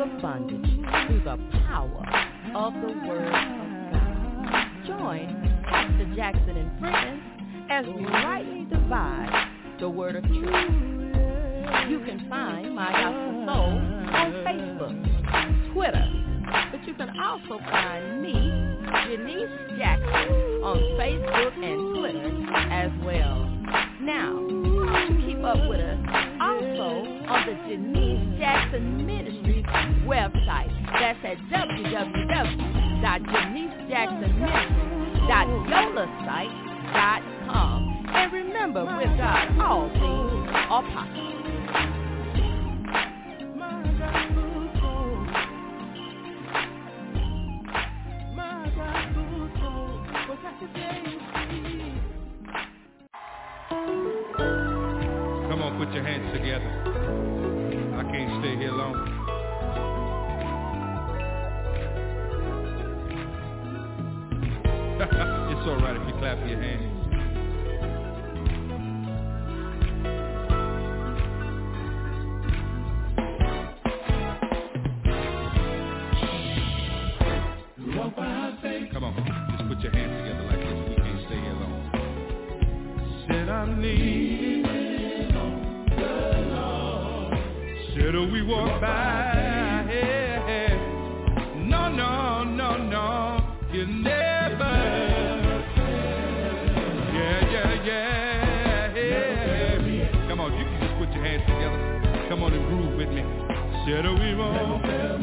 yoke through the power of the Word of God. Join Pastor Jackson and friends as we rightly divide the Word of Truth. You can find My Gospel Soul on Facebook, Twitter, but you can also find me, Denise Jackson, on Facebook and Twitter as well. Now, to keep up with us, info on the Denise Jackson Ministries website. That's at www.janicejacksonministries.yolasite.com. And remember, with God, all things are possible. Put your hands together. I can't stay here long. it's alright if you clap your hands. Come on, just put your hands together like this. We can't stay here long. Said I need We walk by? No, no, no, no, you never. Yeah, yeah, yeah. Come on, you can just put your hands together. Come on and groove with me. Said we walk.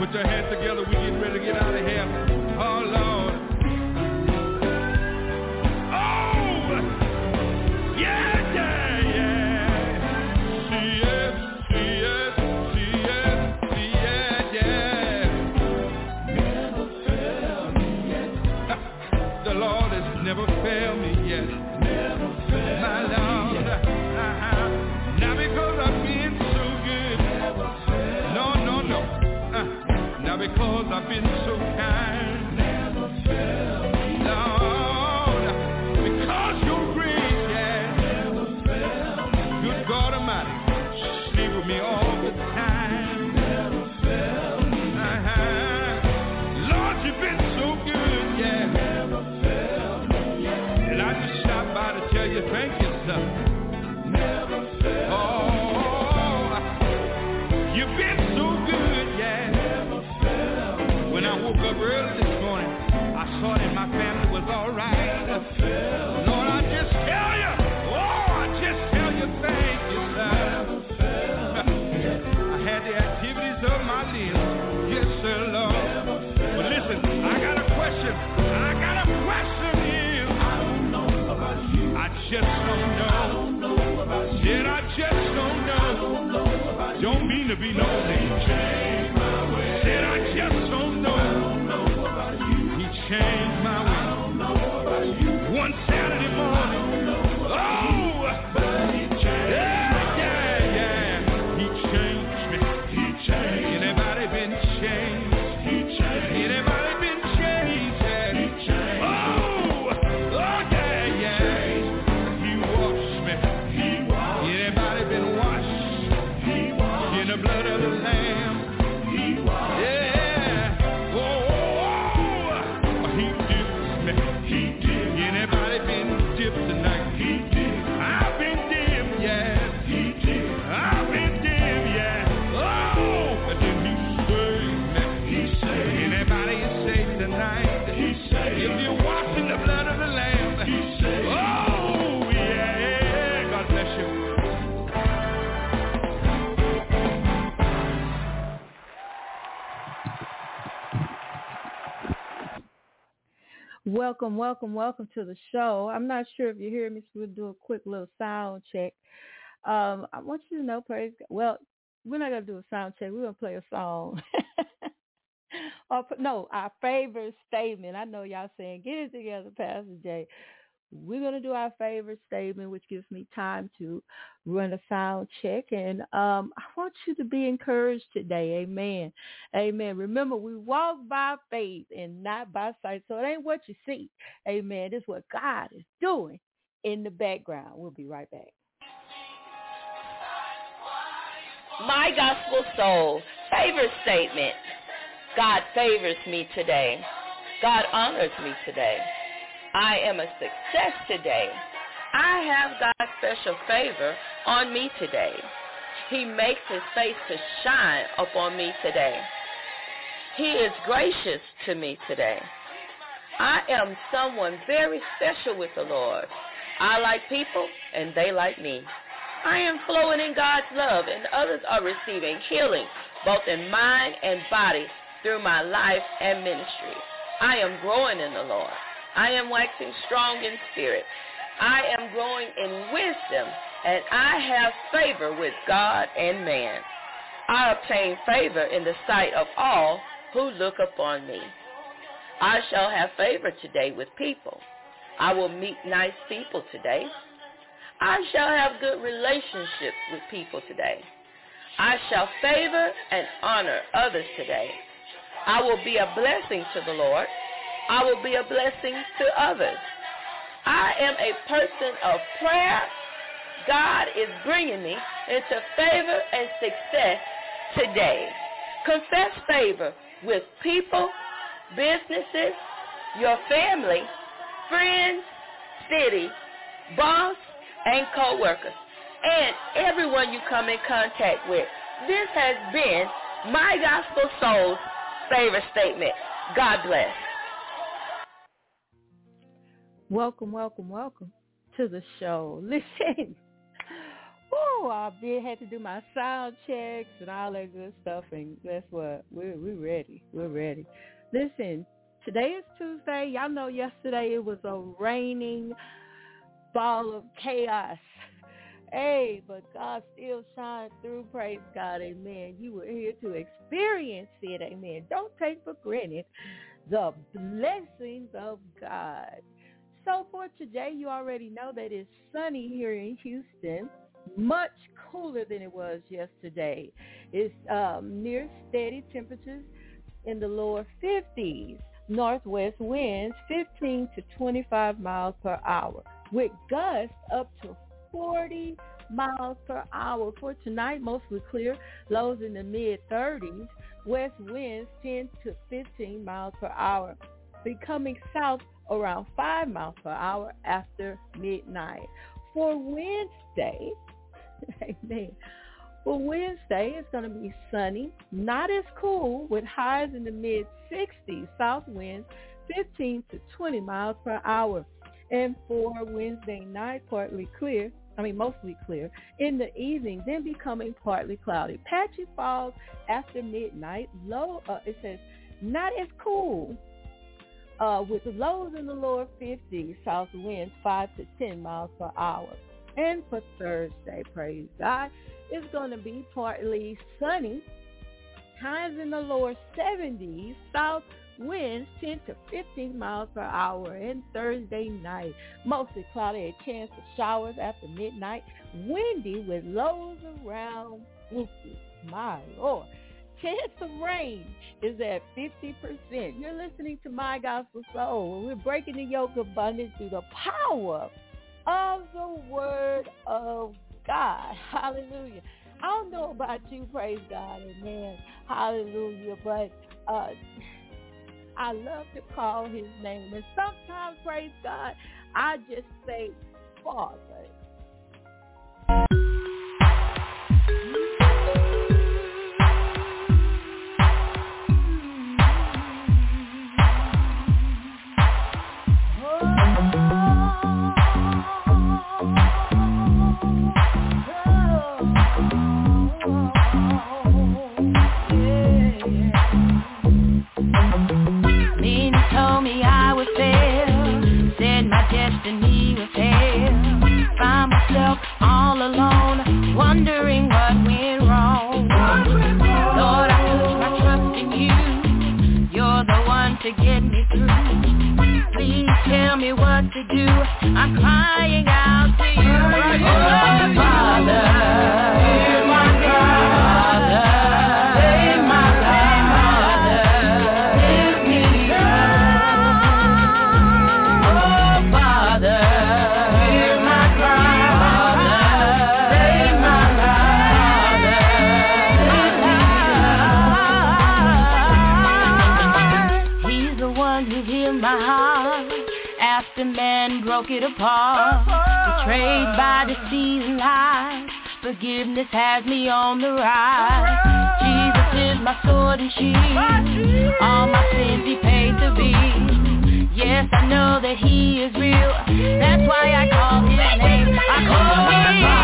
Put your hands together, we getting ready to get out of here. Oh, Lord. been so we know Welcome, welcome, welcome to the show. I'm not sure if you hear me, so we'll do a quick little sound check. Um, I want you to know, praise God. Well, we're not gonna do a sound check. We're gonna play a song. or no, our favorite statement. I know y'all saying, "Get it together, Pastor Jay." We're going to do our favorite statement, which gives me time to run a sound check. And um, I want you to be encouraged today. Amen. Amen. Remember, we walk by faith and not by sight. So it ain't what you see. Amen. It's what God is doing in the background. We'll be right back. My gospel soul, favorite statement. God favors me today. God honors me today. I am a success today. I have God's special favor on me today. He makes his face to shine upon me today. He is gracious to me today. I am someone very special with the Lord. I like people and they like me. I am flowing in God's love and others are receiving healing both in mind and body through my life and ministry. I am growing in the Lord. I am waxing strong in spirit. I am growing in wisdom, and I have favor with God and man. I obtain favor in the sight of all who look upon me. I shall have favor today with people. I will meet nice people today. I shall have good relationships with people today. I shall favor and honor others today. I will be a blessing to the Lord I will be a blessing to others. I am a person of prayer. God is bringing me into favor and success today. Confess favor with people, businesses, your family, friends, city, boss, and co-workers, and everyone you come in contact with. This has been my gospel soul's favor statement. God bless. Welcome, welcome, welcome to the show. Listen, oh, I been had to do my sound checks and all that good stuff, and guess what? We're we're ready. We're ready. Listen, today is Tuesday. Y'all know yesterday it was a raining ball of chaos. Hey, but God still shined through. Praise God. Amen. You were here to experience it. Amen. Don't take for granted the blessings of God. So for today, you already know that it's sunny here in Houston, much cooler than it was yesterday. It's um, near steady temperatures in the lower 50s. Northwest winds 15 to 25 miles per hour with gusts up to 40 miles per hour. For tonight, mostly clear, lows in the mid-30s. West winds 10 to 15 miles per hour. Becoming south around 5 miles per hour after midnight. For Wednesday, amen, for Wednesday, it's going to be sunny, not as cool, with highs in the mid-60s, south winds 15 to 20 miles per hour. And for Wednesday night, partly clear, I mean mostly clear, in the evening, then becoming partly cloudy. Patchy fog after midnight, low, uh, it says not as cool, uh, with lows in the lower 50s, south winds 5 to 10 miles per hour. And for Thursday, praise God, it's going to be partly sunny, highs in the lower 70s, south winds 10 to 15 miles per hour. And Thursday night, mostly cloudy, a chance of showers after midnight, windy with lows around 50. My Lord chance of rain is at 50%. You're listening to My Gospel Soul. We're breaking the yoke of bondage through the power of the Word of God. Hallelujah. I don't know about you, praise God, amen. Hallelujah. But uh, I love to call his name. And sometimes, praise God, I just say, Father. Broke it apart. Betrayed by deceit and lies. Forgiveness has me on the rise. Jesus is my sword and shield. All my sins he paid the bill. Yes, I know that he is real. That's why I call his name. I call him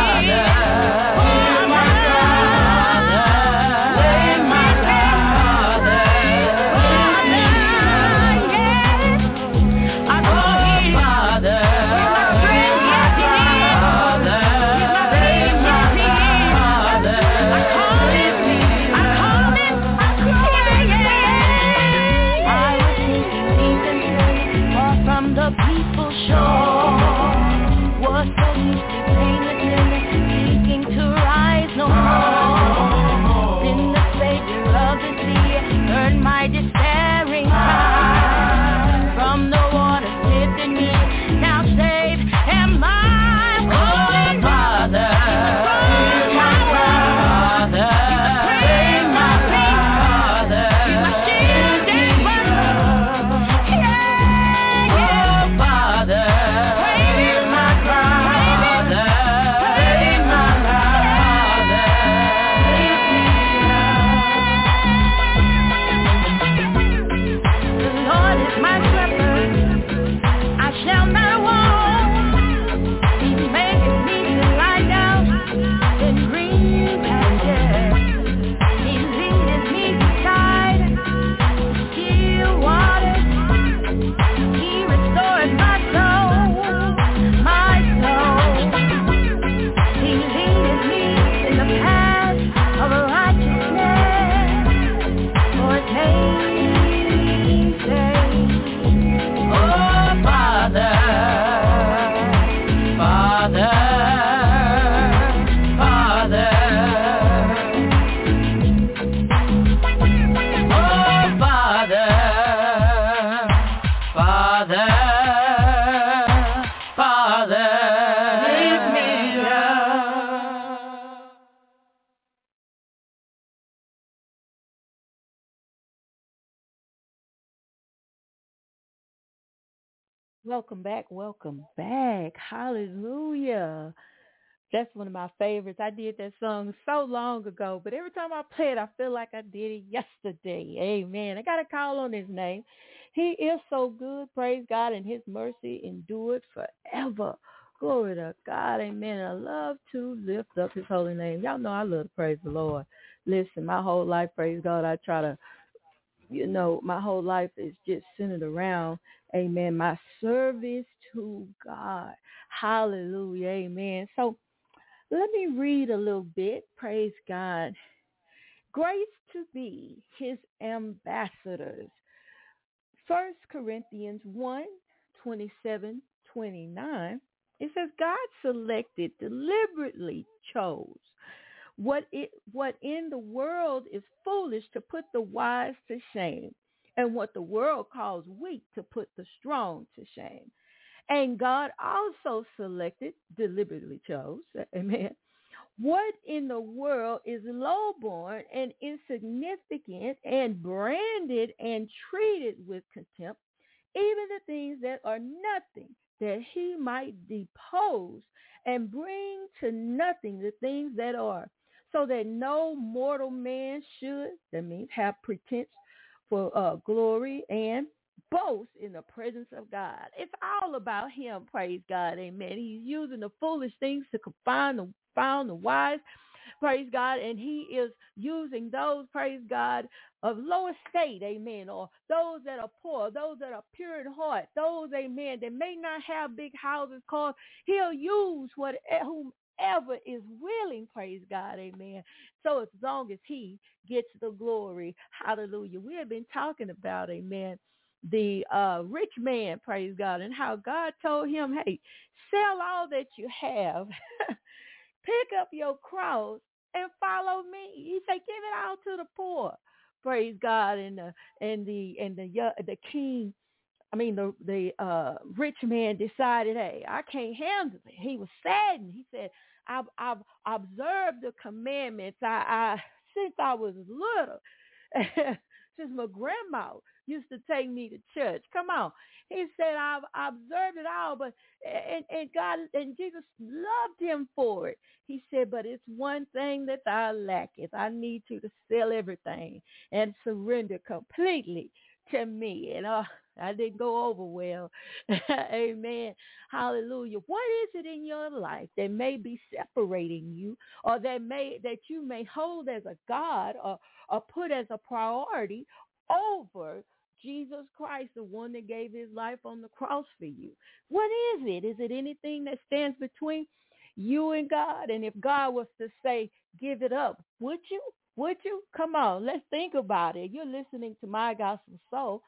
Welcome back. Welcome back. Hallelujah. That's one of my favorites. I did that song so long ago, but every time I play it, I feel like I did it yesterday. Amen. I got a call on his name. He is so good. Praise God, and his mercy endured forever. Glory to God. Amen. I love to lift up his holy name. Y'all know I love to praise the Lord. Listen, my whole life, praise God, I try to, you know, my whole life is just centered around Amen. My service to God. Hallelujah. Amen. So let me read a little bit. Praise God. Grace to be his ambassadors. First Corinthians 1, 27, 29. It says God selected, deliberately chose what it what in the world is foolish to put the wise to shame and what the world calls weak to put the strong to shame. And God also selected, deliberately chose, amen, what in the world is lowborn and insignificant and branded and treated with contempt, even the things that are nothing, that he might depose and bring to nothing the things that are, so that no mortal man should, that means have pretense for uh, glory and boast in the presence of God. It's all about him, praise God, amen. He's using the foolish things to confine the found the wise, praise God, and he is using those, praise God, of low estate, amen, or those that are poor, those that are pure in heart, those, amen, that may not have big houses, cause he'll use what whomever is willing, praise God, amen. So as long as he gets the glory, hallelujah. We have been talking about, amen, the uh, rich man, praise God, and how God told him, hey, sell all that you have, pick up your cross and follow me. He said, give it all to the poor. Praise God. And the and the and the the king, I mean the the uh, rich man decided, hey, I can't handle it. He was saddened. He said, I've I've observed the commandments. I, I since I was little. since my grandma used to take me to church. Come on. He said, I've observed it all, but and, and God and Jesus loved him for it. He said, but it's one thing that I lack is I need you to sell everything and surrender completely to me. And uh, I didn't go over well. Amen. Hallelujah. What is it in your life that may be separating you or that may that you may hold as a God or, or put as a priority over Jesus Christ, the one that gave his life on the cross for you. What is it? Is it anything that stands between you and God? And if God was to say, give it up, would you? Would you? Come on, let's think about it. You're listening to My Gospel Soul.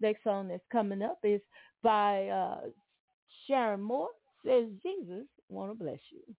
Next song that's coming up is by uh, Sharon Moore. Says Jesus, want to bless you.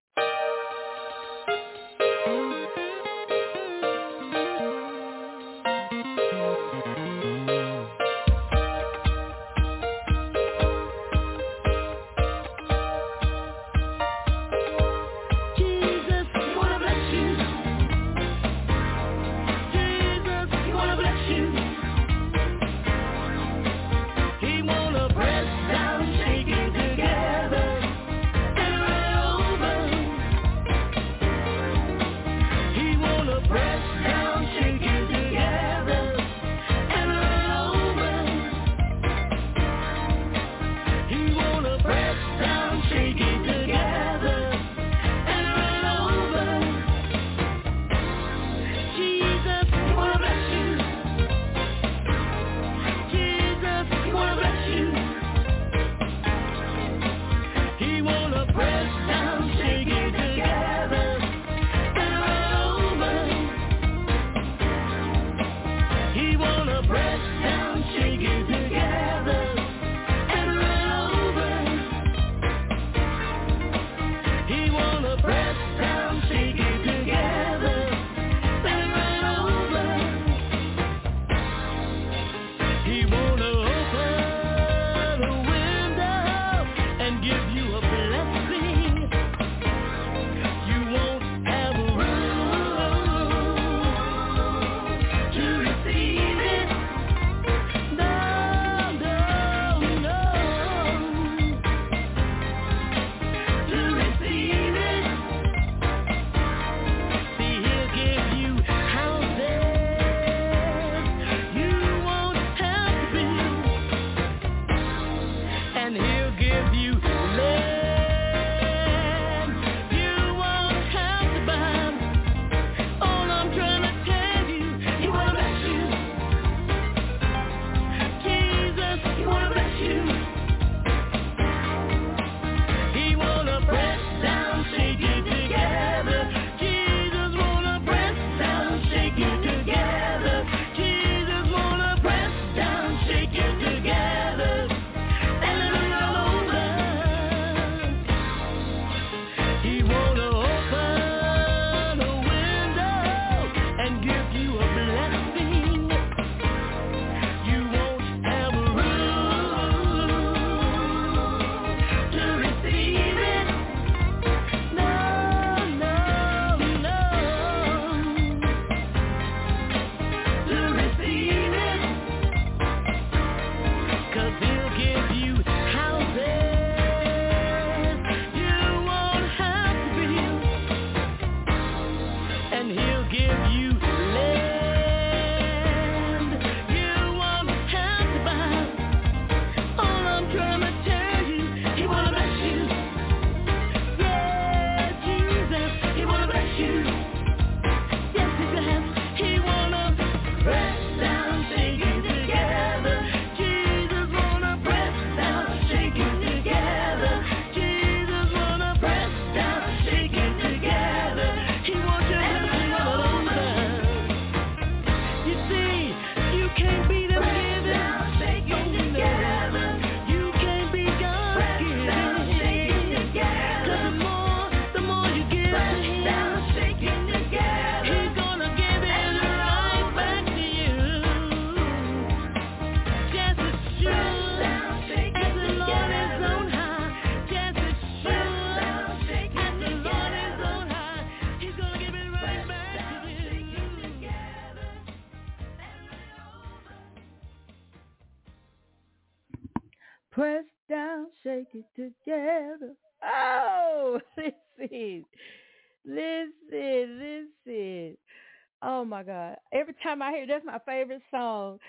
My God! Every time I hear, that's my favorite song.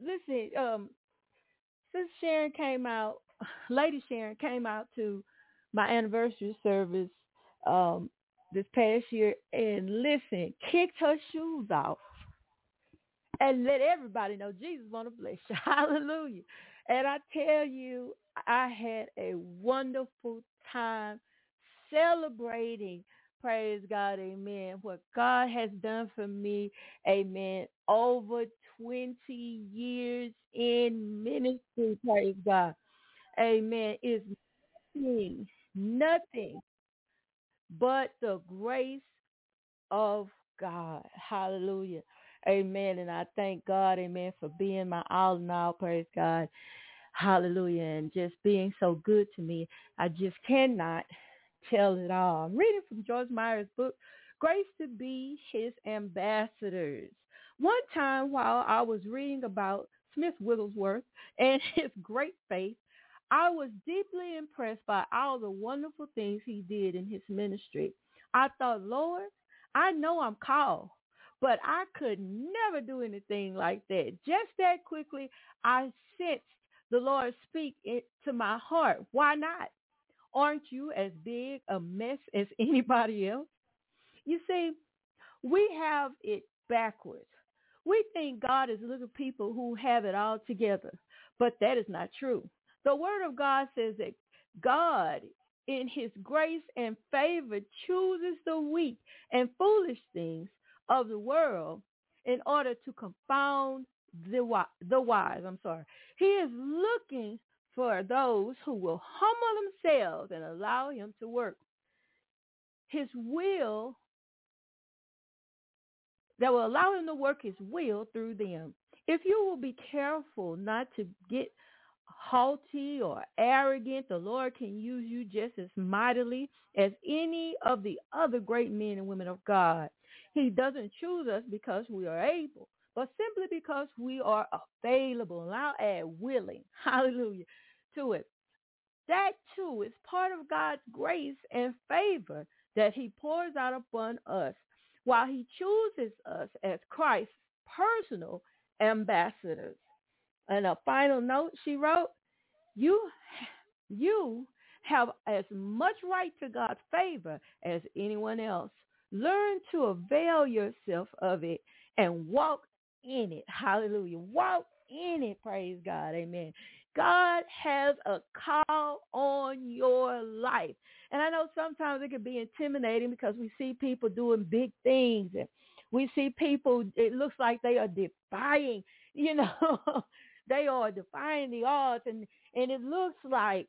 Listen, um, since Sharon came out, Lady Sharon came out to my anniversary service um, this past year, and listen, kicked her shoes off and let everybody know Jesus want to bless you. Hallelujah. And I tell you, I had a wonderful time celebrating, praise God, amen, what God has done for me, amen, over 20 years in ministry, praise God. Amen. Is nothing, nothing but the grace of God. Hallelujah. Amen. And I thank God, amen, for being my all in all. Praise God. Hallelujah. And just being so good to me. I just cannot tell it all. I'm reading from Joyce Meyer's book, Grace to Be His Ambassadors. One time while I was reading about Smith Wigglesworth and his great faith, I was deeply impressed by all the wonderful things he did in his ministry. I thought, Lord, I know I'm called, but I could never do anything like that. Just that quickly, I sensed the Lord speak it to my heart. Why not? Aren't you as big a mess as anybody else? You see, we have it backwards. We think God is little people who have it all together, but that is not true. The word of God says that God in his grace and favor chooses the weak and foolish things of the world in order to confound the, the wise. I'm sorry. He is looking for those who will humble themselves and allow him to work. His will that will allow him to work his will through them. If you will be careful not to get haughty or arrogant, the Lord can use you just as mightily as any of the other great men and women of God. He doesn't choose us because we are able, but simply because we are available. And I'll add willing, hallelujah, to it. That too is part of God's grace and favor that he pours out upon us while he chooses us as Christ's personal ambassadors. And a final note she wrote, you, you have as much right to God's favor as anyone else. Learn to avail yourself of it and walk in it. Hallelujah. Walk in it. Praise God. Amen. God has a call on your life. And I know sometimes it can be intimidating because we see people doing big things and we see people, it looks like they are defying, you know, they are defying the odds and, and it looks like,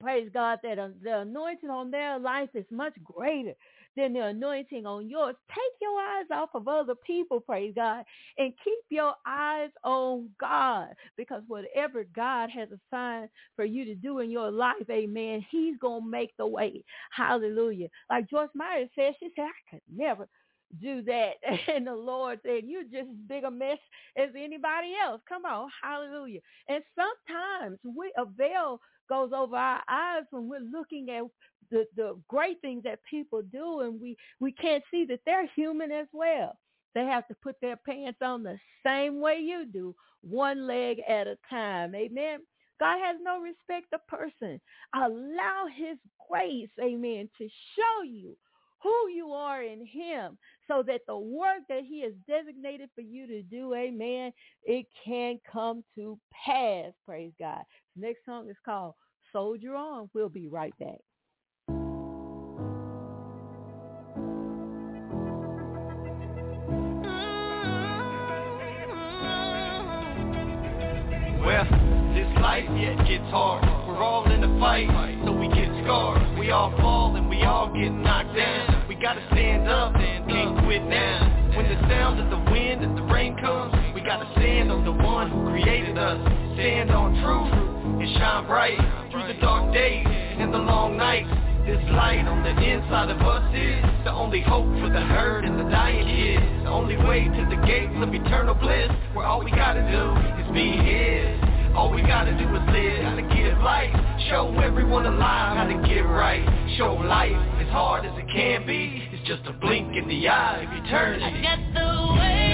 praise God, that uh, the anointing on their life is much greater than the anointing on yours. Take your eyes off of other people, praise God, and keep your eyes on God because whatever God has assigned for you to do in your life, amen, he's going to make the way. Hallelujah. Like Joyce Meyer said, she said, I could never do that. And the Lord said, you're just as big a mess as anybody else. Come on. Hallelujah. And sometimes we a veil goes over our eyes when we're looking at the, the great things that people do and we, we can't see that they're human as well. They have to put their pants on the same way you do, one leg at a time. Amen. God has no respect of person. Allow his grace, amen, to show you who you are in him so that the work that he has designated for you to do, amen, it can come to pass. Praise God. next song is called Soldier On. We'll be right back. Life, yeah, gets hard. We're all in the fight, so we get scarred. We all fall and we all get knocked down. We gotta stand up, can't quit now. When the sound of the wind and the rain comes, we gotta stand on the one who created us. Stand on truth and shine bright through the dark days and the long nights. This light on the inside of us is the only hope for the herd and the dying kids. The only way to the gates of eternal bliss, where all we gotta do is be His. All we gotta do is live, gotta give life. Show everyone alive how to get right. Show life as hard as it can be. It's just a blink in the eye of eternity. I got the weight.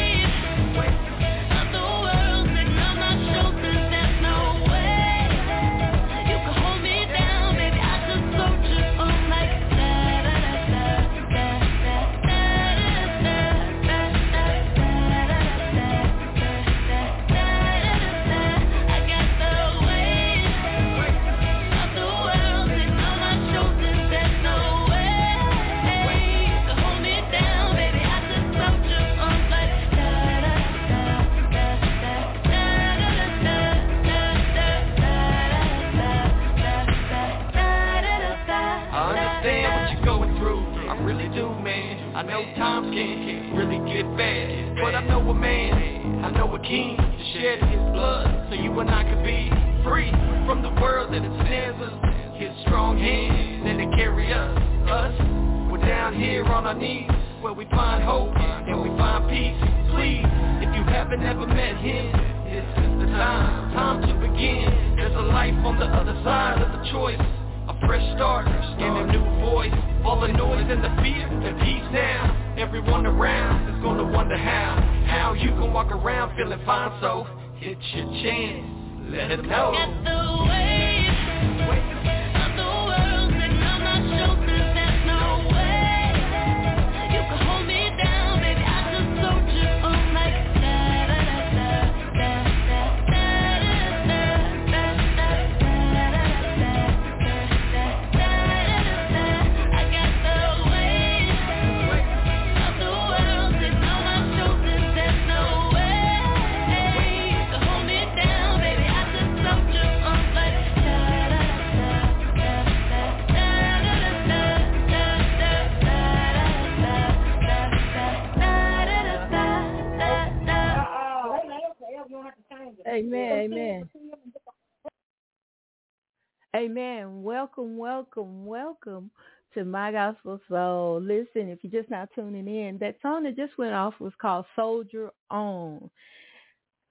Amen. Welcome, welcome, welcome to My Gospel Soul. Listen, if you're just now tuning in, that song that just went off was called Soldier On.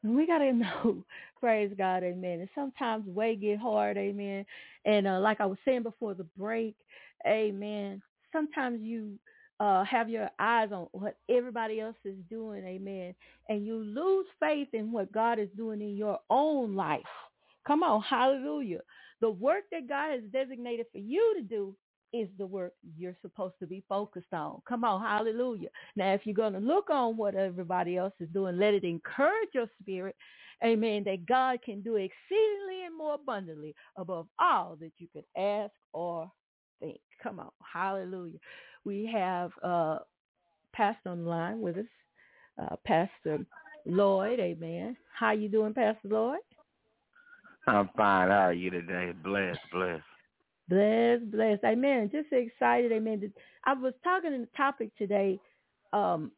We got to know, praise God, amen. And sometimes way get hard, amen. And uh, like I was saying before the break, amen, sometimes you uh, have your eyes on what everybody else is doing, amen, and you lose faith in what God is doing in your own life. Come on, hallelujah. The work that God has designated for you to do is the work you're supposed to be focused on. Come on, hallelujah. Now, if you're going to look on what everybody else is doing, let it encourage your spirit, amen, that God can do exceedingly and more abundantly above all that you could ask or think. Come on, hallelujah we have uh, Pastor on the line with us, uh, Pastor Lloyd. Amen. How you doing, Pastor Lloyd? I'm fine. How are you today? Blessed, blessed. Blessed, blessed. Amen. Just excited. Amen. I was talking in the topic today. Um,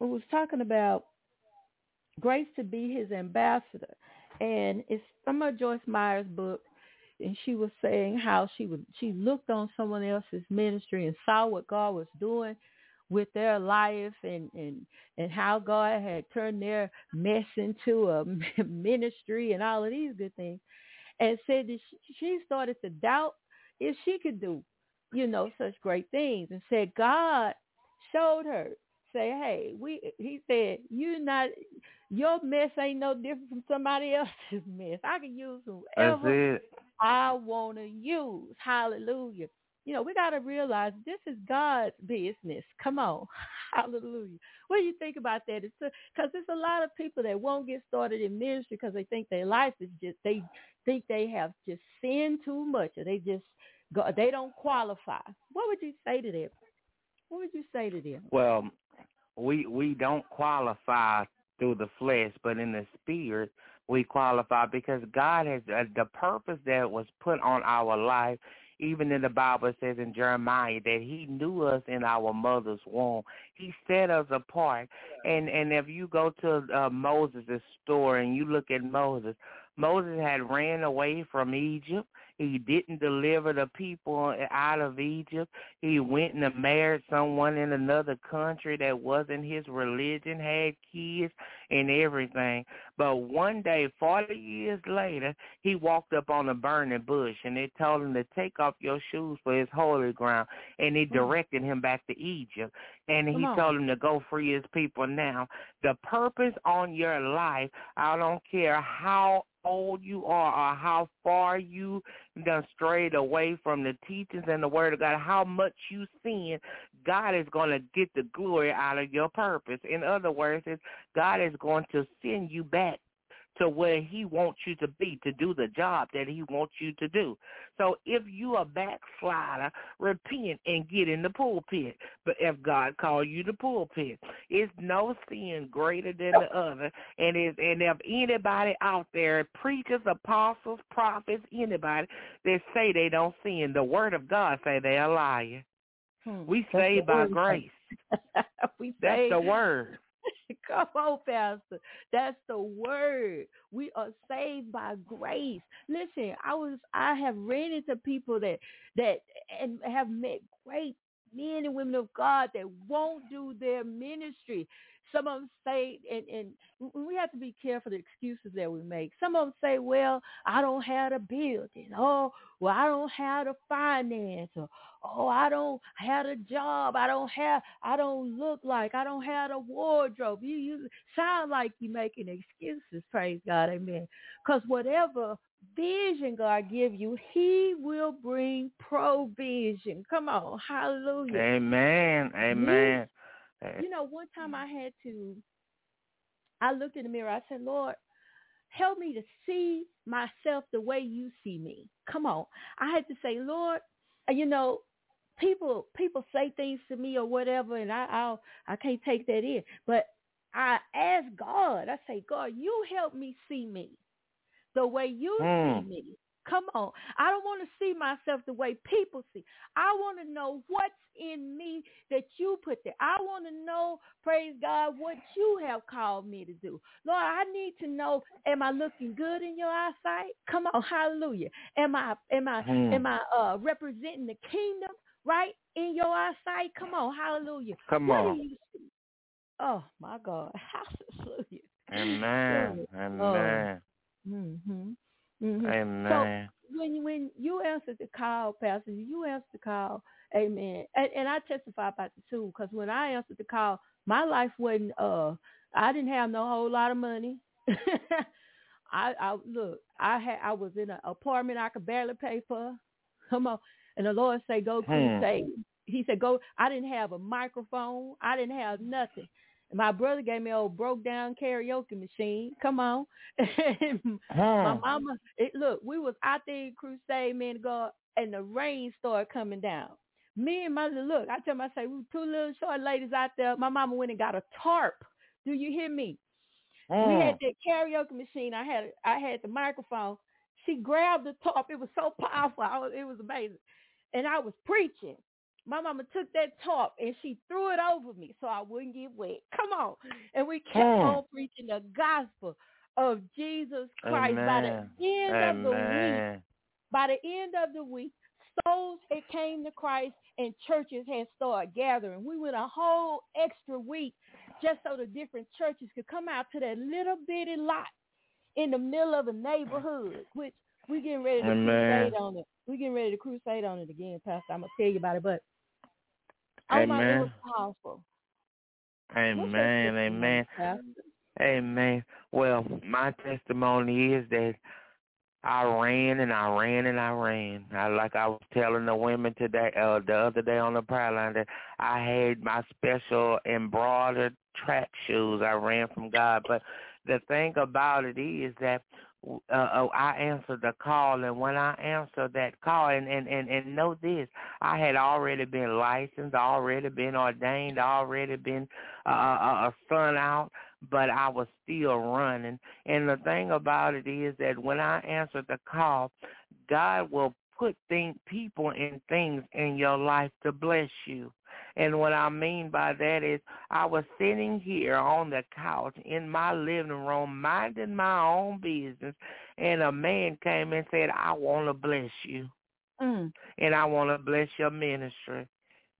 I was talking about grace to be his ambassador. And it's from a Joyce Meyer's book, and she was saying how she would she looked on someone else's ministry and saw what God was doing with their life and and and how God had turned their mess into a ministry and all of these good things, and said that she started to doubt if she could do, you know, such great things, and said God showed her say, hey, we. He said, you not your mess ain't no different from somebody else's mess. I can use whoever I want to use. Hallelujah. You know, we got to realize this is God's business. Come on. Hallelujah. What do you think about that? It's because there's a lot of people that won't get started in ministry because they think their life is just, they think they have just sinned too much or they just, go, they don't qualify. What would you say to them? What would you say to them? Well, we we don't qualify through the flesh, but in the spirit we qualify because God has uh, the purpose that was put on our life. Even in the Bible says in Jeremiah that He knew us in our mother's womb. He set us apart. And and if you go to uh, Moses' story and you look at Moses, Moses had ran away from Egypt. He didn't deliver the people out of Egypt. He went and married someone in another country that wasn't his religion, had kids and everything. But one day, 40 years later, he walked up on a burning bush and they told him to take off your shoes for his holy ground. And he mm. directed him back to Egypt. And he told him to go free his people now. The purpose on your life, I don't care how old you are or how far you done strayed away from the teachings and the word of God, how much you sin, God is going to get the glory out of your purpose. In other words, God is going to send you back to where he wants you to be to do the job that he wants you to do. So if you a backslider, repent and get in the pulpit. But if God called you to pulpit, it's no sin greater than the other. And if and if anybody out there, preachers, apostles, prophets, anybody that say they don't sin, the word of God say they're a liar. Hmm. We say by grace. we That's the word. Come on, Pastor. That's the word. We are saved by grace. Listen, I was I have ran into people that that and have met great men and women of God that won't do their ministry. Some of them say, and, and we have to be careful the excuses that we make. Some of them say, well, I don't have a building. Oh, well, I don't have the finance. Or, oh, I don't have a job. I don't have, I don't look like, I don't have a wardrobe. You, you sound like you're making excuses. Praise God. Amen. Because whatever vision God give you, he will bring provision. Come on. Hallelujah. Amen. Amen. You know, one time I had to, I looked in the mirror. I said, Lord, help me to see myself the way you see me. Come on. I had to say, Lord, you know, people people say things to me or whatever, and I I'll, I can't take that in. But I ask God. I say, God, you help me see me the way you mm. see me. Come on. I don't want to see myself the way people see. I want to know what's in me that you put there. I want to know, praise God, what you have called me to do. Lord, I need to know, am I looking good in your eyesight? Come on, hallelujah. Am I am I hmm. am I uh, representing the kingdom right in your eyesight? Come on, hallelujah. Come what on. Do you see? Oh my God. Hallelujah. Amen. Amen. Oh. Mm-hmm. Mm-hmm. Amen. So when when you answered the call, Pastor, you answered the call. Amen. And, and I testify about the too, because when I answered the call, my life wasn't. Uh, I didn't have no whole lot of money. I, I look. I had. I was in an apartment I could barely pay for. Come on. And the Lord say, "Go crusade." Hmm. He said, "Go." I didn't have a microphone. I didn't have nothing. My brother gave me a old broke down karaoke machine. Come on. My mama, it, look, we was out there in crusade, man, God, and the rain started coming down. Me and my look, I tell myself, we were two little short ladies out there. My mama went and got a tarp. Do you hear me? We had that karaoke machine. I had I had the microphone. She grabbed the tarp. It was so powerful. Was, it was amazing. And I was preaching my mama took that tarp and she threw it over me so I wouldn't get wet. Come on. And we kept mm. on preaching the gospel of Jesus Christ. Amen. By the end Amen. of the week, by the end of the week, souls had came to Christ and churches had started gathering. We went a whole extra week just so the different churches could come out to that little bitty lot in the middle of a neighborhood, which we getting ready to Amen. crusade on it. We getting ready to crusade on it again, Pastor. I'm gonna tell you about it, but Oh my, it was powerful. Amen. Amen. Amen. Well, my testimony is that I ran and I ran and I ran. I, like I was telling the women today, uh, the other day on the prayer line, that I had my special embroidered track shoes. I ran from God, but the thing about it is that uh, uh, I answered the call, and when I answered that call, and, and, and, and know this, I had already been licensed, already been ordained, already been uh, a son out, but I was still running. And the thing about it is that when I answered the call, God will put thing, people and things in your life to bless you. And what I mean by that is I was sitting here on the couch in my living room minding my own business and a man came and said, I want to bless you. Mm. And I want to bless your ministry.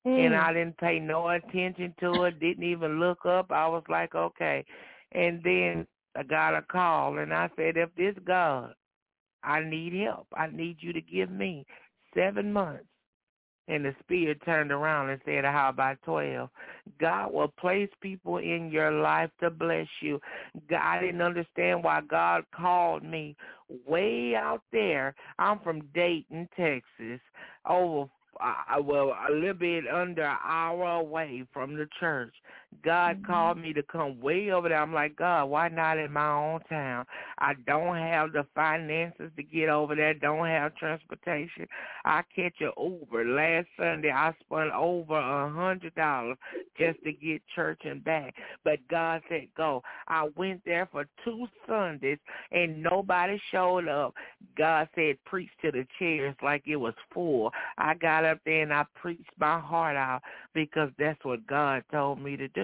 Mm. And I didn't pay no attention to it, didn't even look up. I was like, okay. And then I got a call, and I said, if this God, I need help. I need you to give me seven months. And the spirit turned around and said, how about 12? God will place people in your life to bless you. God, I didn't understand why God called me way out there. I'm from Dayton, Texas, over uh, well, a little bit under an hour away from the church. God Mm-hmm. called me to come way over there. I'm like, God, why not in my own town? I don't have the finances to get over there. Don't have transportation. I catch an Uber. Last Sunday, I spent over a hundred dollars just to get church and back. But God said, go. I went there for two Sundays, and nobody showed up. God said, preach to the chairs like it was full. I got up there and I preached my heart out because that's what God told me to do.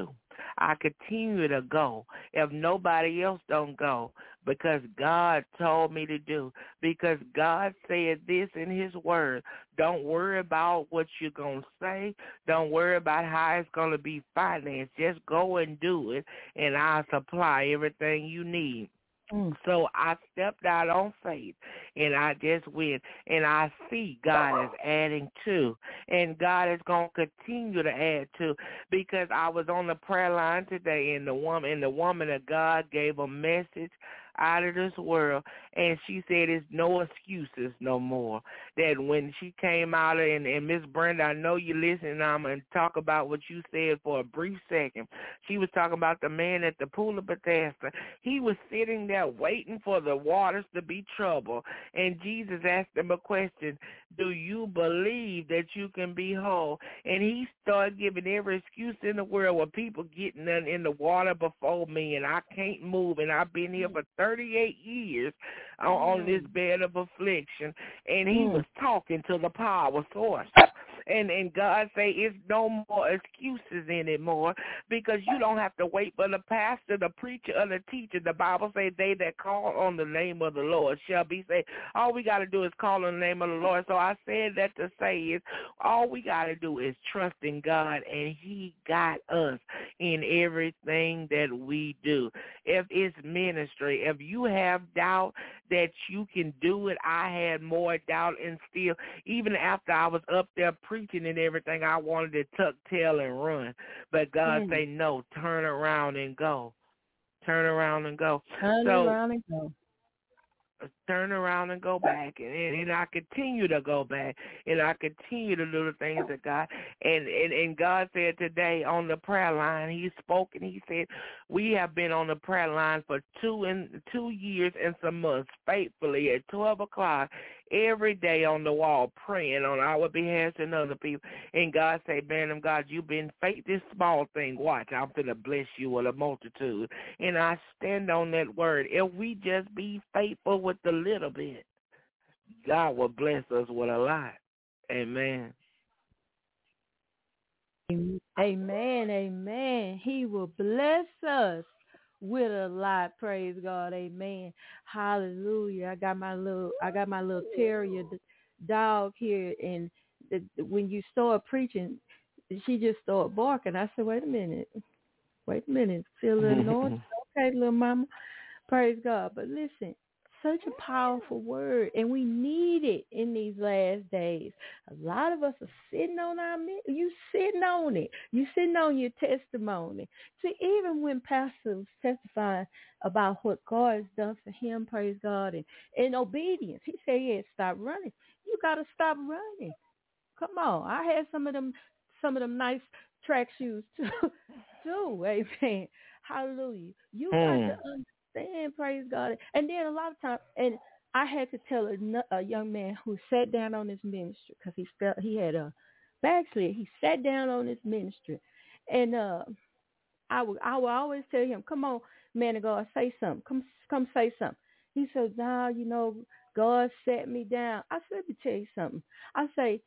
I continue to go if nobody else don't go because God told me to do because God said this in his word. Don't worry about what you're going to say. Don't worry about how it's going to be financed. Just go and do it and I'll supply everything you need. Mm. So I stepped out on faith and I just went and I see God is adding to and God is going to continue to add to because I was on the prayer line today and the woman and the woman of God gave a message out of this world and she said it's no excuses no more that when she came out and, and Miss Brenda I know you listen I'm going to talk about what you said for a brief second. She was talking about the man at the pool of Bethesda. He was sitting there waiting for the waters to be troubled and Jesus asked him a question do you believe that you can be whole? And he started giving every excuse in the world where people getting in, in the water before me and I can't move and I've been here mm-hmm. for 38 years on, on this bed of affliction and he Mm. was talking to the power source and and God say it's no more excuses anymore because you don't have to wait for the pastor, the preacher, or the teacher. The Bible say they that call on the name of the Lord shall be saved. All we got to do is call on the name of the Lord. So I said that to say is all we got to do is trust in God, and He got us in everything that we do. If it's ministry, if you have doubt that you can do it, I had more doubt and still even after I was up there preaching and everything, I wanted to tuck tail and run. But God Mm. say, no, turn around and go. Turn around and go. Turn So- around and go. Turn around and go back, and, and and I continue to go back, and I continue to do the things that God and and and God said today on the prayer line, He spoke and He said, we have been on the prayer line for two and two years and some months faithfully at twelve o'clock every day on the wall praying on our behalf and other people. And God say, man of God, you've been faith this small thing. Watch, I'm gonna bless you with a multitude. And I stand on that word. If we just be faithful with the little bit, God will bless us with a lot. Amen. Amen, amen. He will bless us with a lot. Praise God, amen. Hallelujah. I got my little, I got my little terrier dog here, and the, when you start preaching, she just started barking. I said, wait a minute, wait a minute, feel a little noise. Okay, little mama. Praise God. But listen, such a powerful word, and we need it in these last days. A lot of us are sitting on our, you sitting on it. You sitting on your testimony. See, even when Pastor was testifying about what God has done for him, praise God, and in obedience, he said, yeah, stop running. You got to stop running. Come on. I had some of them, some of them nice track shoes too. too. Amen. Hallelujah. You got Hmm. to understand, praise God. And then a lot of times, and I had to tell a, a young man who sat down on his ministry because he felt he had a backslid. He sat down on his ministry, and uh, I would I would always tell him, "Come on, man of God, say something. Come come say something." He said, "Now you know God set me down." I said, "Let me tell you something." I say,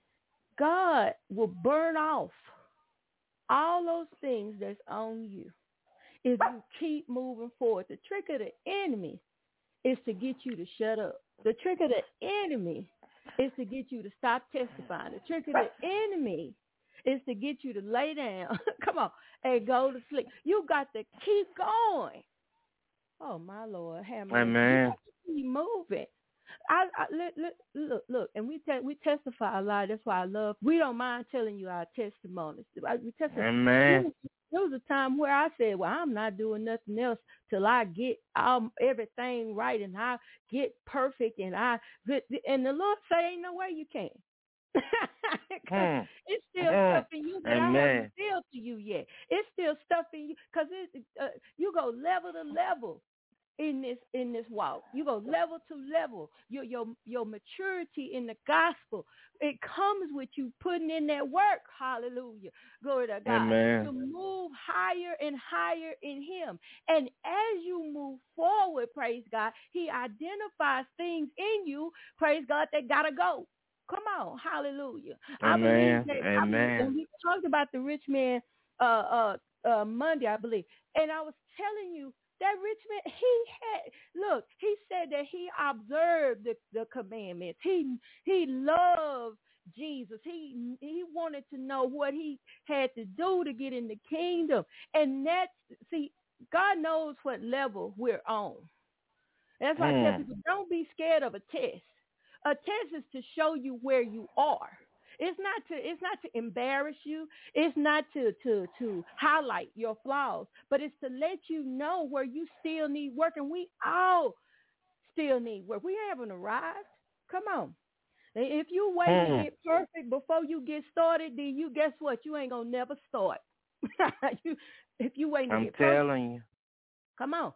God will burn off all those things that's on you if you keep moving forward. The trick of the enemy is to get you to shut up. The trick of the enemy is to get you to stop testifying. The trick of the enemy is to get you to lay down, come on, and go to sleep. You got to keep going. Oh my Lord, have Amen. Keep moving. I, I look, look, look, look, and we te- we testify a lot. That's why I love. We don't mind telling you our testimonies. We testify. Amen. There was a time where I said, "Well, I'm not doing nothing else till I get um, everything right and I get perfect and I and the Lord said, "Ain't no way you can." mm. It's still mm. stuff in you that Amen. I haven't revealed to you yet. It's still stuff in you because uh, you go level to level in this in this walk. You go level to level. Your your your maturity in the gospel. It comes with you putting in that work. Hallelujah. Glory to God. Amen. To move higher and higher in him. And as you move forward, praise God, he identifies things in you, praise God, that gotta go. Come on, hallelujah. Amen. I believe that, Amen. I believe, we talked about the rich man uh, uh, uh, Monday, I believe, and I was telling you that rich man, he had look. He said that he observed the, the commandments. He he loved Jesus. He he wanted to know what he had to do to get in the kingdom, and that's see, God knows what level we're on. That's why mm. I tell hmm. people, don't be scared of a test. A test is to show you where you are. It's not to it's not to embarrass you. It's not to to to highlight your flaws, but it's to let you know where you still need work. And we all still need work. We haven't arrived. Come on. If you wait mm. to get perfect before you get started, then you guess what? You ain't gonna never start. you, if you wait to I'm get telling perfect, you. Come on.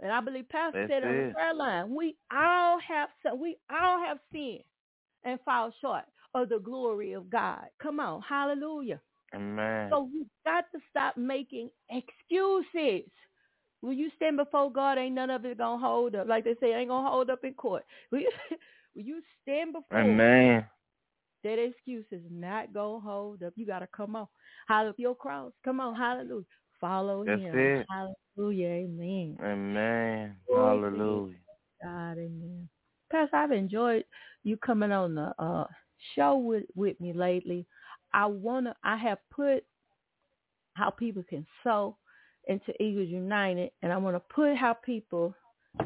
And I believe Pastor That's said on the prayer line, we all have we all have sinned and fall short of the glory of God. Come on, hallelujah. Amen. So we've got to stop making excuses. Will you stand before God? Ain't none of it gonna hold up. Like they say, ain't gonna hold up in court. Will you, will you stand before Amen. That excuse is not gonna hold up. You gotta come on. Hallelujah. Your cross. Come on, hallelujah. Follow That's him. It. Hallelujah. Amen. Amen. Hallelujah. God, amen. Pastor, I've enjoyed you coming on the uh show with, with me lately. I wanna I have put how people can sow into Eagles United and I wanna put how people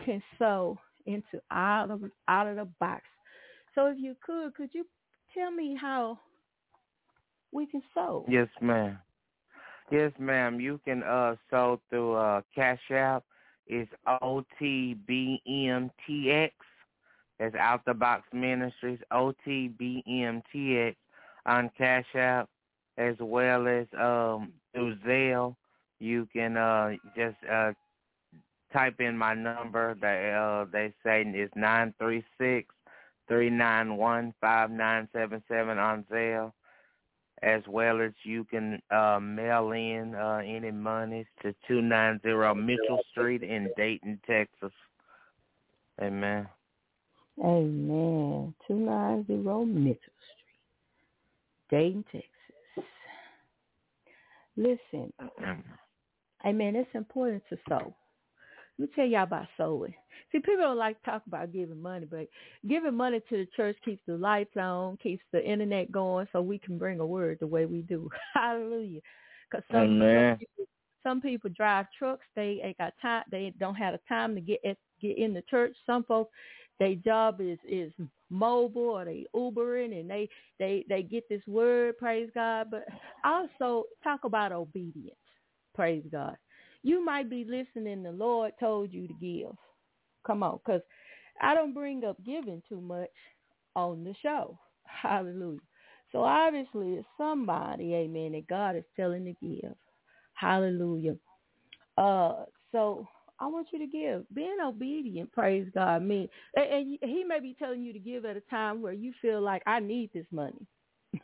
can sow into out of out of the box. So if you could, could you tell me how we can sow? Yes, ma'am. Yes, ma'am. You can uh through uh Cash App. It's O T B M T X. That's Out the Box Ministries, OTBMTX on Cash App, as well as um, through Zelle. You can uh, just uh, type in my number. They uh, they say is nine three six three nine one five nine seven seven on Zelle. As well as you can uh, mail in uh, any monies to two nine zero Mitchell Street in Dayton, Texas. Amen. Amen. 290 Mitchell Street, Dayton, Texas. Listen, mm-hmm. amen, it's important to sow. Let me tell y'all about sowing. See, people don't like to talk about giving money, but giving money to the church keeps the lights on, keeps the internet going, so we can bring a word the way we do. Hallelujah. Because some, some people, some people drive trucks, they ain't got time, they don't have the time to get at, get in the church. Some folks their job is is mobile or they Ubering and they they they get this word, praise God. But also talk about obedience, praise God. You might be listening. The Lord told you to give. Come on, because I don't bring up giving too much on the show. Hallelujah. So obviously it's somebody, amen, that God is telling to give. Hallelujah. Uh, so I want you to give. Being obedient, praise God, mean, and, and he may be telling you to give at a time where you feel like I need this money.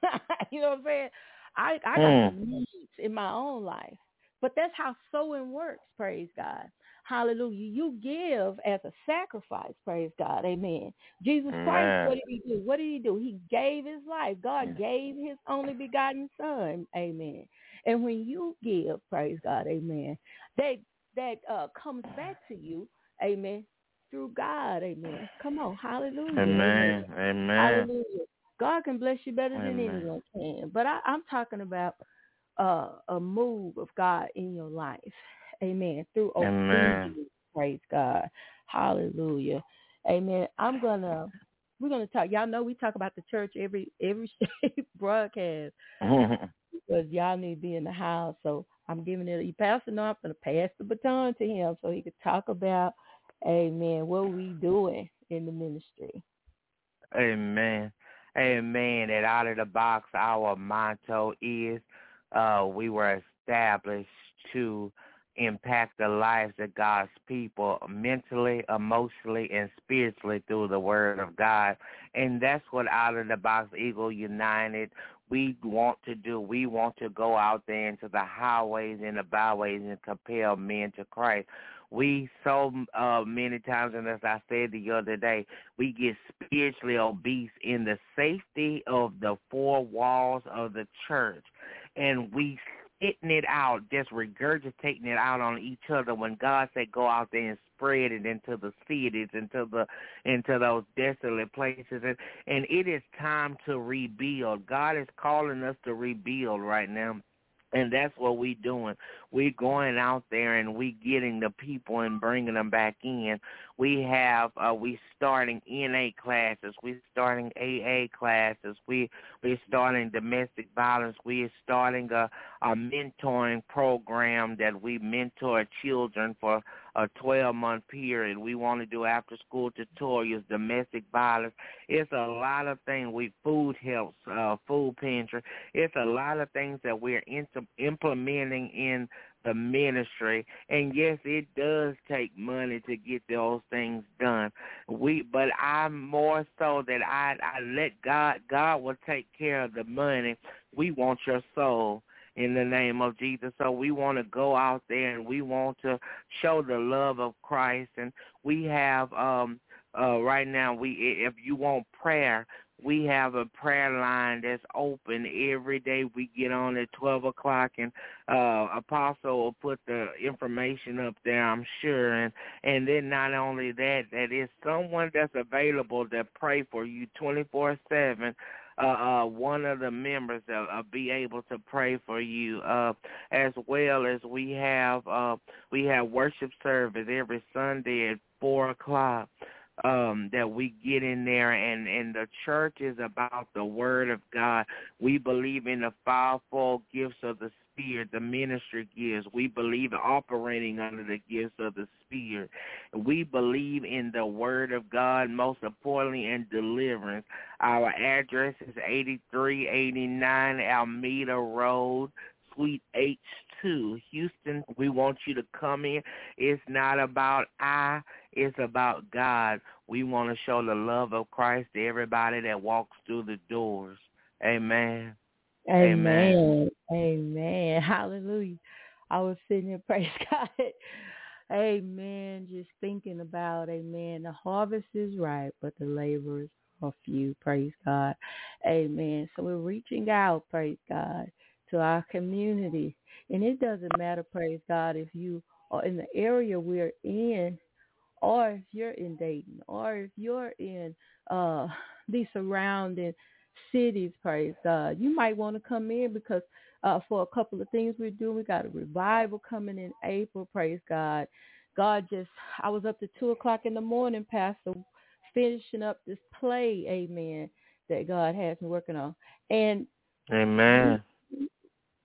you know what I'm saying? I I got mm. needs in my own life, but that's how sowing works. Praise God. Hallelujah. You give as a sacrifice. Praise God. Amen. Jesus Christ, what did he do? What did he do? He gave his life. God gave his only begotten son. Amen. And when you give, praise God, amen, they that uh, comes back to you, amen, through God. Amen. Come on. Hallelujah. Amen. Amen. Hallelujah. God can bless you better Amen. than anyone can. But I, I'm talking about uh, a move of God in your life. Amen. Through obedience. Praise God. Hallelujah. Amen. I'm gonna we're gonna talk. Y'all know we talk about the church every every broadcast because y'all need to be in the house. So I'm giving it. You Pastor no, I'm gonna pass the baton to him so he could talk about, Amen. What we doing in the ministry. Amen. Amen. And out of the box, our motto is, uh, we were established to impact the lives of God's people mentally, emotionally, and spiritually through the Word of God. And that's what Out of the Box Eagle United we want to do. We want to go out there into the highways and the byways and compel men to Christ. We so uh, many times, and as I said the other day, we get spiritually obese in the safety of the four walls of the church, and we spitting it out, just regurgitating it out on each other when God said go out there and spread it into the cities, into the into those desolate places and and it is time to rebuild. God is calling us to rebuild right now. And that's what we're doing. We're going out there and we're getting the people and bringing them back in. We have uh, we starting NA classes. We starting AA classes. We we starting domestic violence. We starting a, a mentoring program that we mentor children for a 12 month period. We want to do after school tutorials, domestic violence. It's a lot of things. We food helps, uh, food pantry. It's a lot of things that we're into, implementing in the ministry and yes it does take money to get those things done we but i'm more so that i i let god god will take care of the money we want your soul in the name of Jesus. So we want to go out there and we want to show the love of Christ. And we have um uh right now we if you want prayer, we have a prayer line that's open every day. We get on at twelve o'clock, and uh, Apostle will put the information up there. I'm sure, and and then not only that, that is someone that's available to pray for you twenty four seven uh, uh, one of the members uh, uh, be able to pray for you, uh, as well as we have uh, we have worship service every Sunday at four o'clock um that we get in there and and the church is about the word of God. We believe in the fivefold gifts of the Spirit, the ministry gives. We believe in operating under the gifts of the Spirit. We believe in the Word of God, most importantly, in deliverance. Our address is 8389 Almeda Road, Suite H2, Houston. We want you to come in. It's not about I, it's about God. We want to show the love of Christ to everybody that walks through the doors. Amen. Amen. Amen. Hallelujah. I was sitting here, praise God. Amen. Just thinking about, amen, the harvest is ripe, but the laborers are few. Praise God. Amen. So we're reaching out, praise God, to our community. And it doesn't matter, praise God, if you are in the area we're in or if you're in Dayton or if you're in uh the surrounding cities, praise God. You might want to come in because uh, for a couple of things we're doing, we got a revival coming in April, praise God. God just, I was up to 2 o'clock in the morning, Pastor, finishing up this play, amen, that God has me working on. And Amen. We,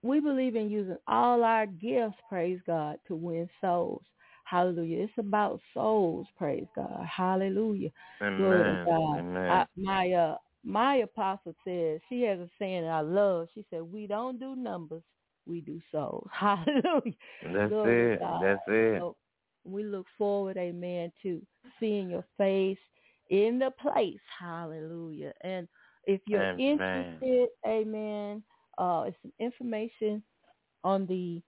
we believe in using all our gifts, praise God, to win souls. Hallelujah. It's about souls, praise God. Hallelujah. Amen. Glory to God. Amen. I, my uh my apostle says she has a saying that I love. She said, "We don't do numbers, we do souls." Hallelujah. That's it. That's it. So we look forward, Amen, to seeing your face in the place. Hallelujah. And if you're amen. interested, Amen, uh, it's some information on the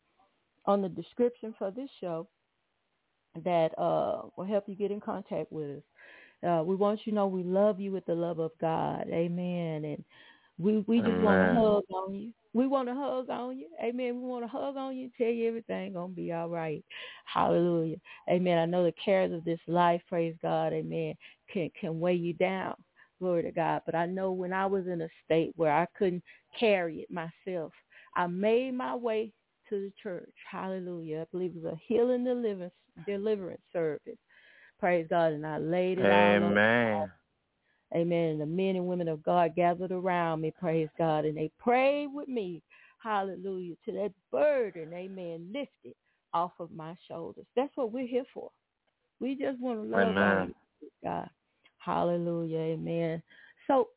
on the description for this show that uh, will help you get in contact with us. Uh, we want you to know we love you with the love of God. Amen. And We we just want to hug on you. We want to hug on you. Amen. We want to hug on you, tell you everything gonna be all right. Hallelujah. Amen. I know the cares of this life, praise God, amen, can can weigh you down. Glory to God. But I know when I was in a state where I couldn't carry it myself, I made my way to the church. Hallelujah. I believe it was a healing deliverance deliverance service. Praise God. And I laid it Amen. all Amen. And the men and women of God gathered around me, praise God, and they prayed with me, hallelujah, to that burden, amen, lifted off of my shoulders. That's what we're here for. We just want to love amen. God. Hallelujah, amen. So,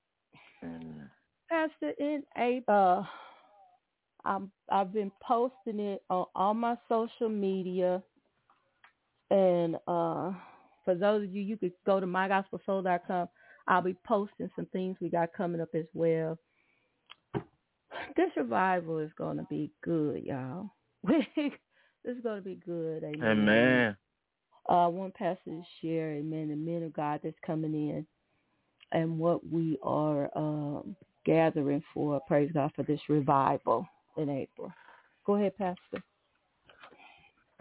amen. Pastor in April, I'm, I've been posting it on all my social media, and uh, for those of you, you could go to mygospelsoul.com I'll be posting some things we got coming up as well. This revival is going to be good, y'all. this is going to be good. Amen. Amen. Uh, one pastor to share, amen, the men of God that's coming in and what we are um, gathering for, praise God, for this revival in April. Go ahead, Pastor.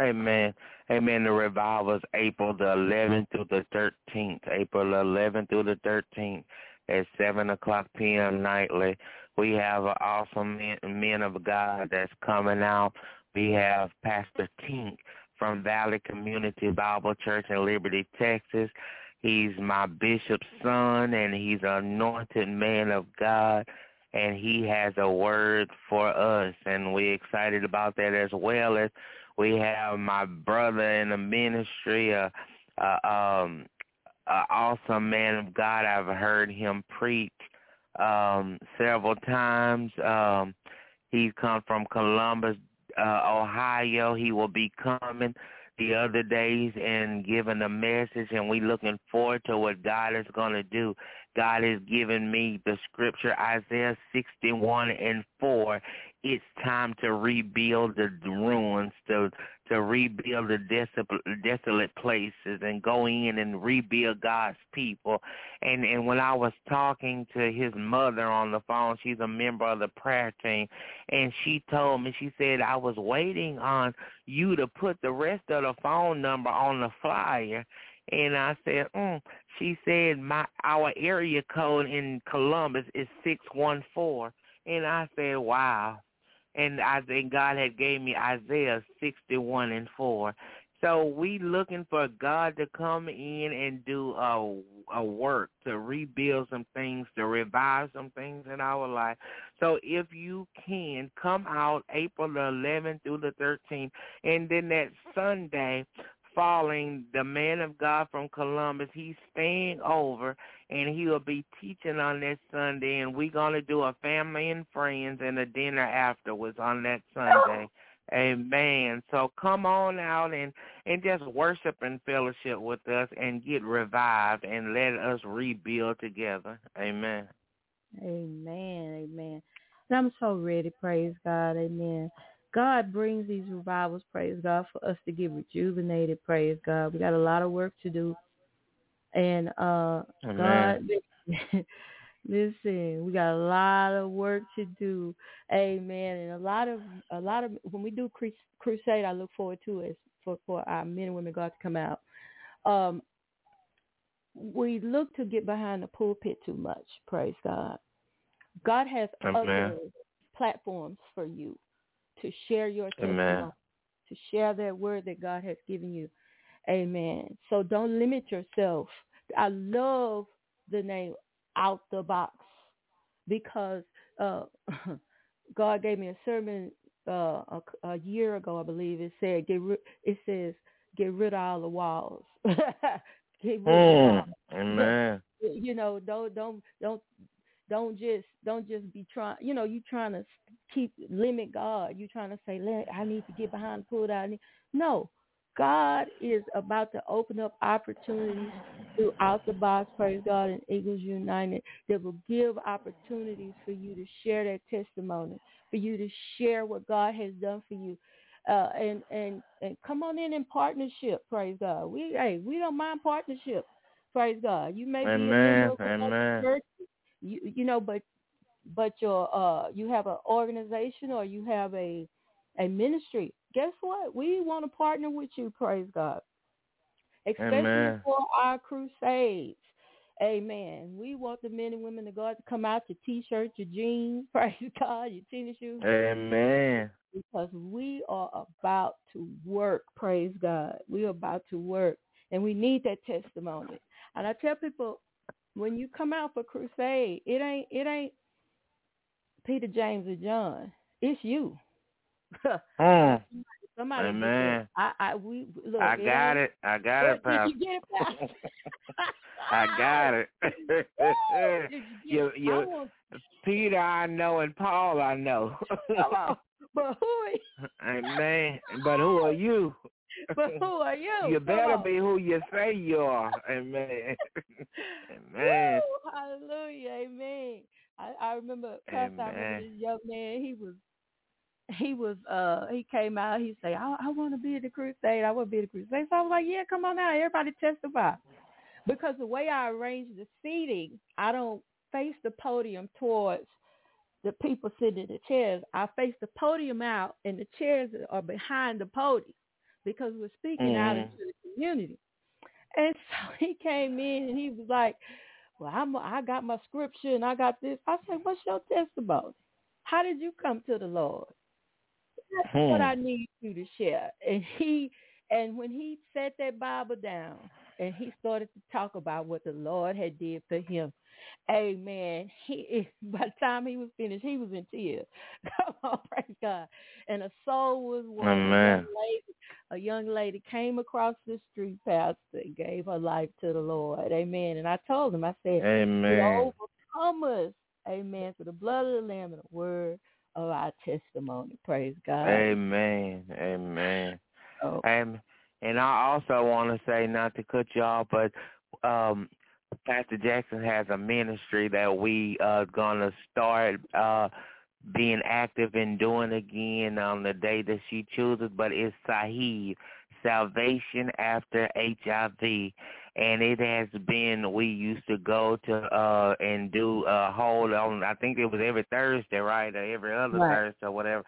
Amen. Amen. The revival is April the 11th through the 13th. April 11th through the 13th at 7 o'clock p.m. nightly. We have an awesome men, of God that's coming out. We have Pastor Tink from Valley Community Bible Church in Liberty, Texas. He's my bishop's son, and he's an anointed man of God, and he has a word for us, and we're excited about that as well as we have my brother in the ministry, a, a um, a awesome man of God. I've heard him preach um, several times. Um, he's come from Columbus, uh, Ohio. He will be coming the other days and giving a message, and we looking forward to what God is going to do. God has given me the scripture Isaiah 61 and 4 it's time to rebuild the ruins, to to rebuild the desolate, desolate places, and go in and rebuild God's people. And and when I was talking to his mother on the phone, she's a member of the prayer team, and she told me she said I was waiting on you to put the rest of the phone number on the flyer. And I said, mm. she said my our area code in Columbus is six one four. And I said, wow and I think God had gave me Isaiah 61 and 4. So we looking for God to come in and do a a work to rebuild some things, to revive some things in our life. So if you can come out April the 11th through the 13th, and then that Sunday following the man of God from Columbus. He's staying over and he will be teaching on that Sunday and we're to do a family and friends and a dinner afterwards on that Sunday. Amen. So come on out and and just worship and fellowship with us and get revived and let us rebuild together. Amen. Amen. Amen. And I'm so ready. Praise God. Amen. God brings these revivals, praise God, for us to get rejuvenated, praise God. We got a lot of work to do. And uh God listen, we got a lot of work to do. Amen. And a lot of a lot of when we do crusade, I look forward to it for for our men and women God to come out. Um we look to get behind the pulpit too much, praise God. God has Amen. other platforms for you to share your testimony, to share that word that God has given you. Amen. So don't limit yourself. I love the name Out the Box because uh, God gave me a sermon uh, a, a, year ago, I believe. It said, "Get rid." It says, "Get rid of all the walls." Mm, Amen. You know, don't don't don't don't just don't just be trying. You know, you trying to keep limit God. You trying to say, I need to get behind the. I need no. God is about to open up opportunities throughout the box, praise God, and Eagles United that will give opportunities for you to share that testimony, for you to share what God has done for you. Uh, and and and come on in in partnership, praise God. We hey, we don't mind partnership, praise God. You may Amen. be a member church, you you know, but but your uh you have an organization or you have a a ministry, guess what? We want to partner with you, praise God. Especially Amen. for our crusades. Amen. We want the men and women of God to come out your t-shirts, your jeans, praise God, your tennis shoes. Amen. Because we are about to work, praise God. We are about to work. And we need that testimony. And I tell people, when you come out for crusade, it ain't it ain't Peter, James, or John. It's you. Mm. Somebody Amen. I, I we look. I got ain't- it. I got it, Did Pastor. you get it, Pastor? I got it. Did you You- it? you- I want, Peter, I know, and Paul, I know. come on. But who are you? Amen. But who are you? But who are you? You Come better on. be who you say you are. Amen. Amen. Woo, hallelujah, amen. I, I remember Pastor, Amen. this young man. He was, he was, uh, he came out. He said, "I, I want to be at the crusade. I want to be at the crusade." So I was like, "Yeah, come on out. Everybody testify." Because the way I arrange the seating, I don't face the podium towards the people sitting in the chairs. I face the podium out, and the chairs are behind the podium because we're speaking out Mhm. into the community. And so he came in and he was like, "Well, I'm I got my scripture and I got this." I said, "What's your testimony? How did you come to the Lord?" That's what Hmm. I need you to share. And he and when he set that Bible down and he started to talk about what the Lord had did for him, Amen. He by the time he was finished, he was in tears. Come on, praise God. And a soul was won. A young Amen. lady, a young lady came across the street, Pastor, and gave her life to the Lord. Amen. And I told him, I said, Amen. we overcome us. Amen. For the blood of the Lamb and the word of our testimony. Praise God. Amen. Amen. Oh, Um, and I also want to say, not to cut you off, but um, Pastor Jackson has a ministry that we are gonna start uh, being active in doing again on the day that she chooses. But it's Sahib, Salvation After HIV. And it has been, we used to go to uh and do a hold on, I think it was every Thursday, right? Or every other Right. Thursday or whatever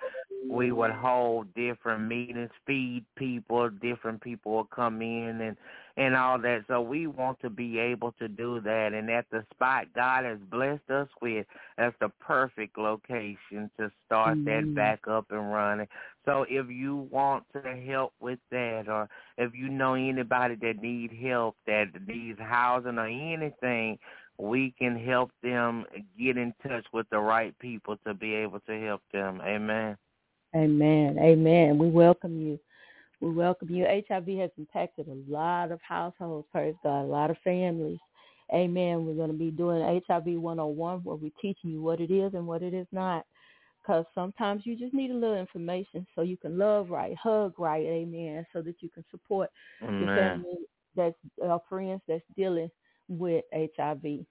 we would hold different meetings, feed people, different people would come in and and all that. So we want to be able to do that and at the spot God has blessed us with, that's the perfect location to start that Mhm. back up and running. So if you want to help with that or if you know anybody that need help that needs housing or anything, we can help them get in touch with the right people to be able to help them. Amen. Amen. Amen. We welcome you. We welcome you. HIV has impacted a lot of households, praise God, a lot of families. Amen. We're going to be doing HIV 101 where we're teaching you what it is and what it is not. Because sometimes you just need a little information so you can love right, hug right, amen, so that you can support your Amen. family that's uh, friends that's dealing with HIV.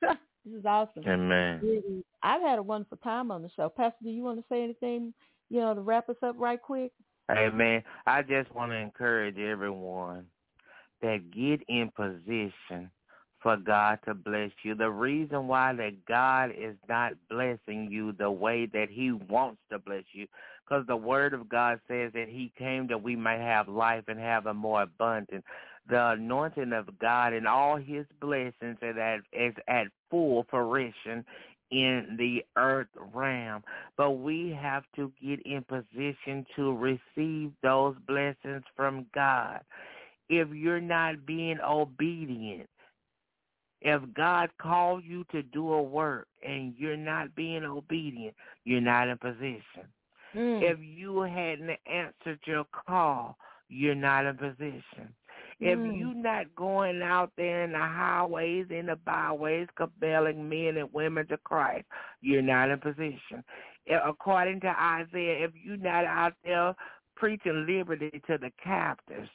this is awesome. Amen. I've had a wonderful time on the show. Pastor, do you want to say anything, you know, to wrap us up right quick? Amen. I just want to encourage everyone that get in position for God to bless you. The reason why that God is not blessing you the way that he wants to bless you, because the word of God says that he came that we might have life and have a more abundant. The anointing of God and all his blessings are at, is at full fruition in the earth realm. But we have to get in position to receive those blessings from God. If you're not being obedient, if God called you to do a work and you're not being obedient, you're not in position. Mm. If you hadn't answered your call, you're not in position. If Mm. you not going out there in the highways and the byways compelling men and women to Christ, you're not in position. According to Isaiah, if you're not out there preaching liberty to the captives,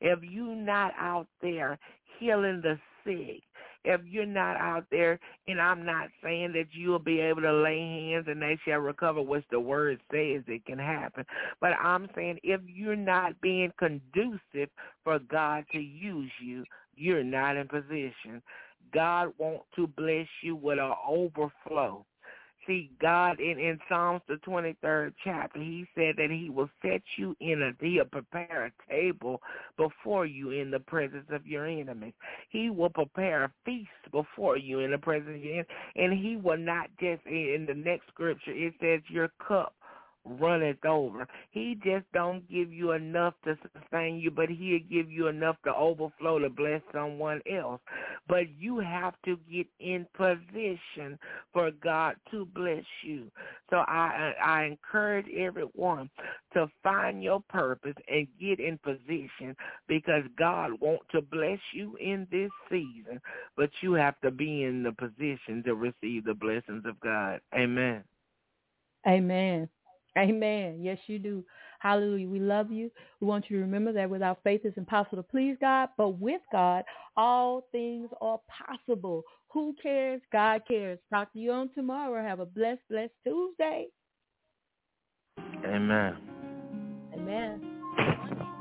if you're not out there healing the sick, if you're not out there, and I'm not saying that you'll be able to lay hands and they shall recover, which the word says it can happen, but I'm saying if you're not being conducive for God to use you, you're not in position. God wants to bless you with an overflow. See, God in, in Psalms the 23rd chapter, he said that he will set you in a, he'll prepare a table before you in the presence of your enemies. He will prepare a feast before you in the presence of your enemies. And he will not just, in the next scripture, it says your cup runneth over. He just don't give you enough to sustain you, but he'll give you enough to overflow to bless someone else. But you have to get in position for God to bless you. So I I encourage everyone to find your purpose and get in position because God wants to bless you in this season, but you have to be in the position to receive the blessings of God. Amen. Amen. Amen. Yes, you do. Hallelujah. We love you. We want you to remember that without faith it's impossible to please God, but with God, all things are possible. Who cares? God cares. Talk to you on tomorrow. Have a blessed, blessed Tuesday. Amen. Amen.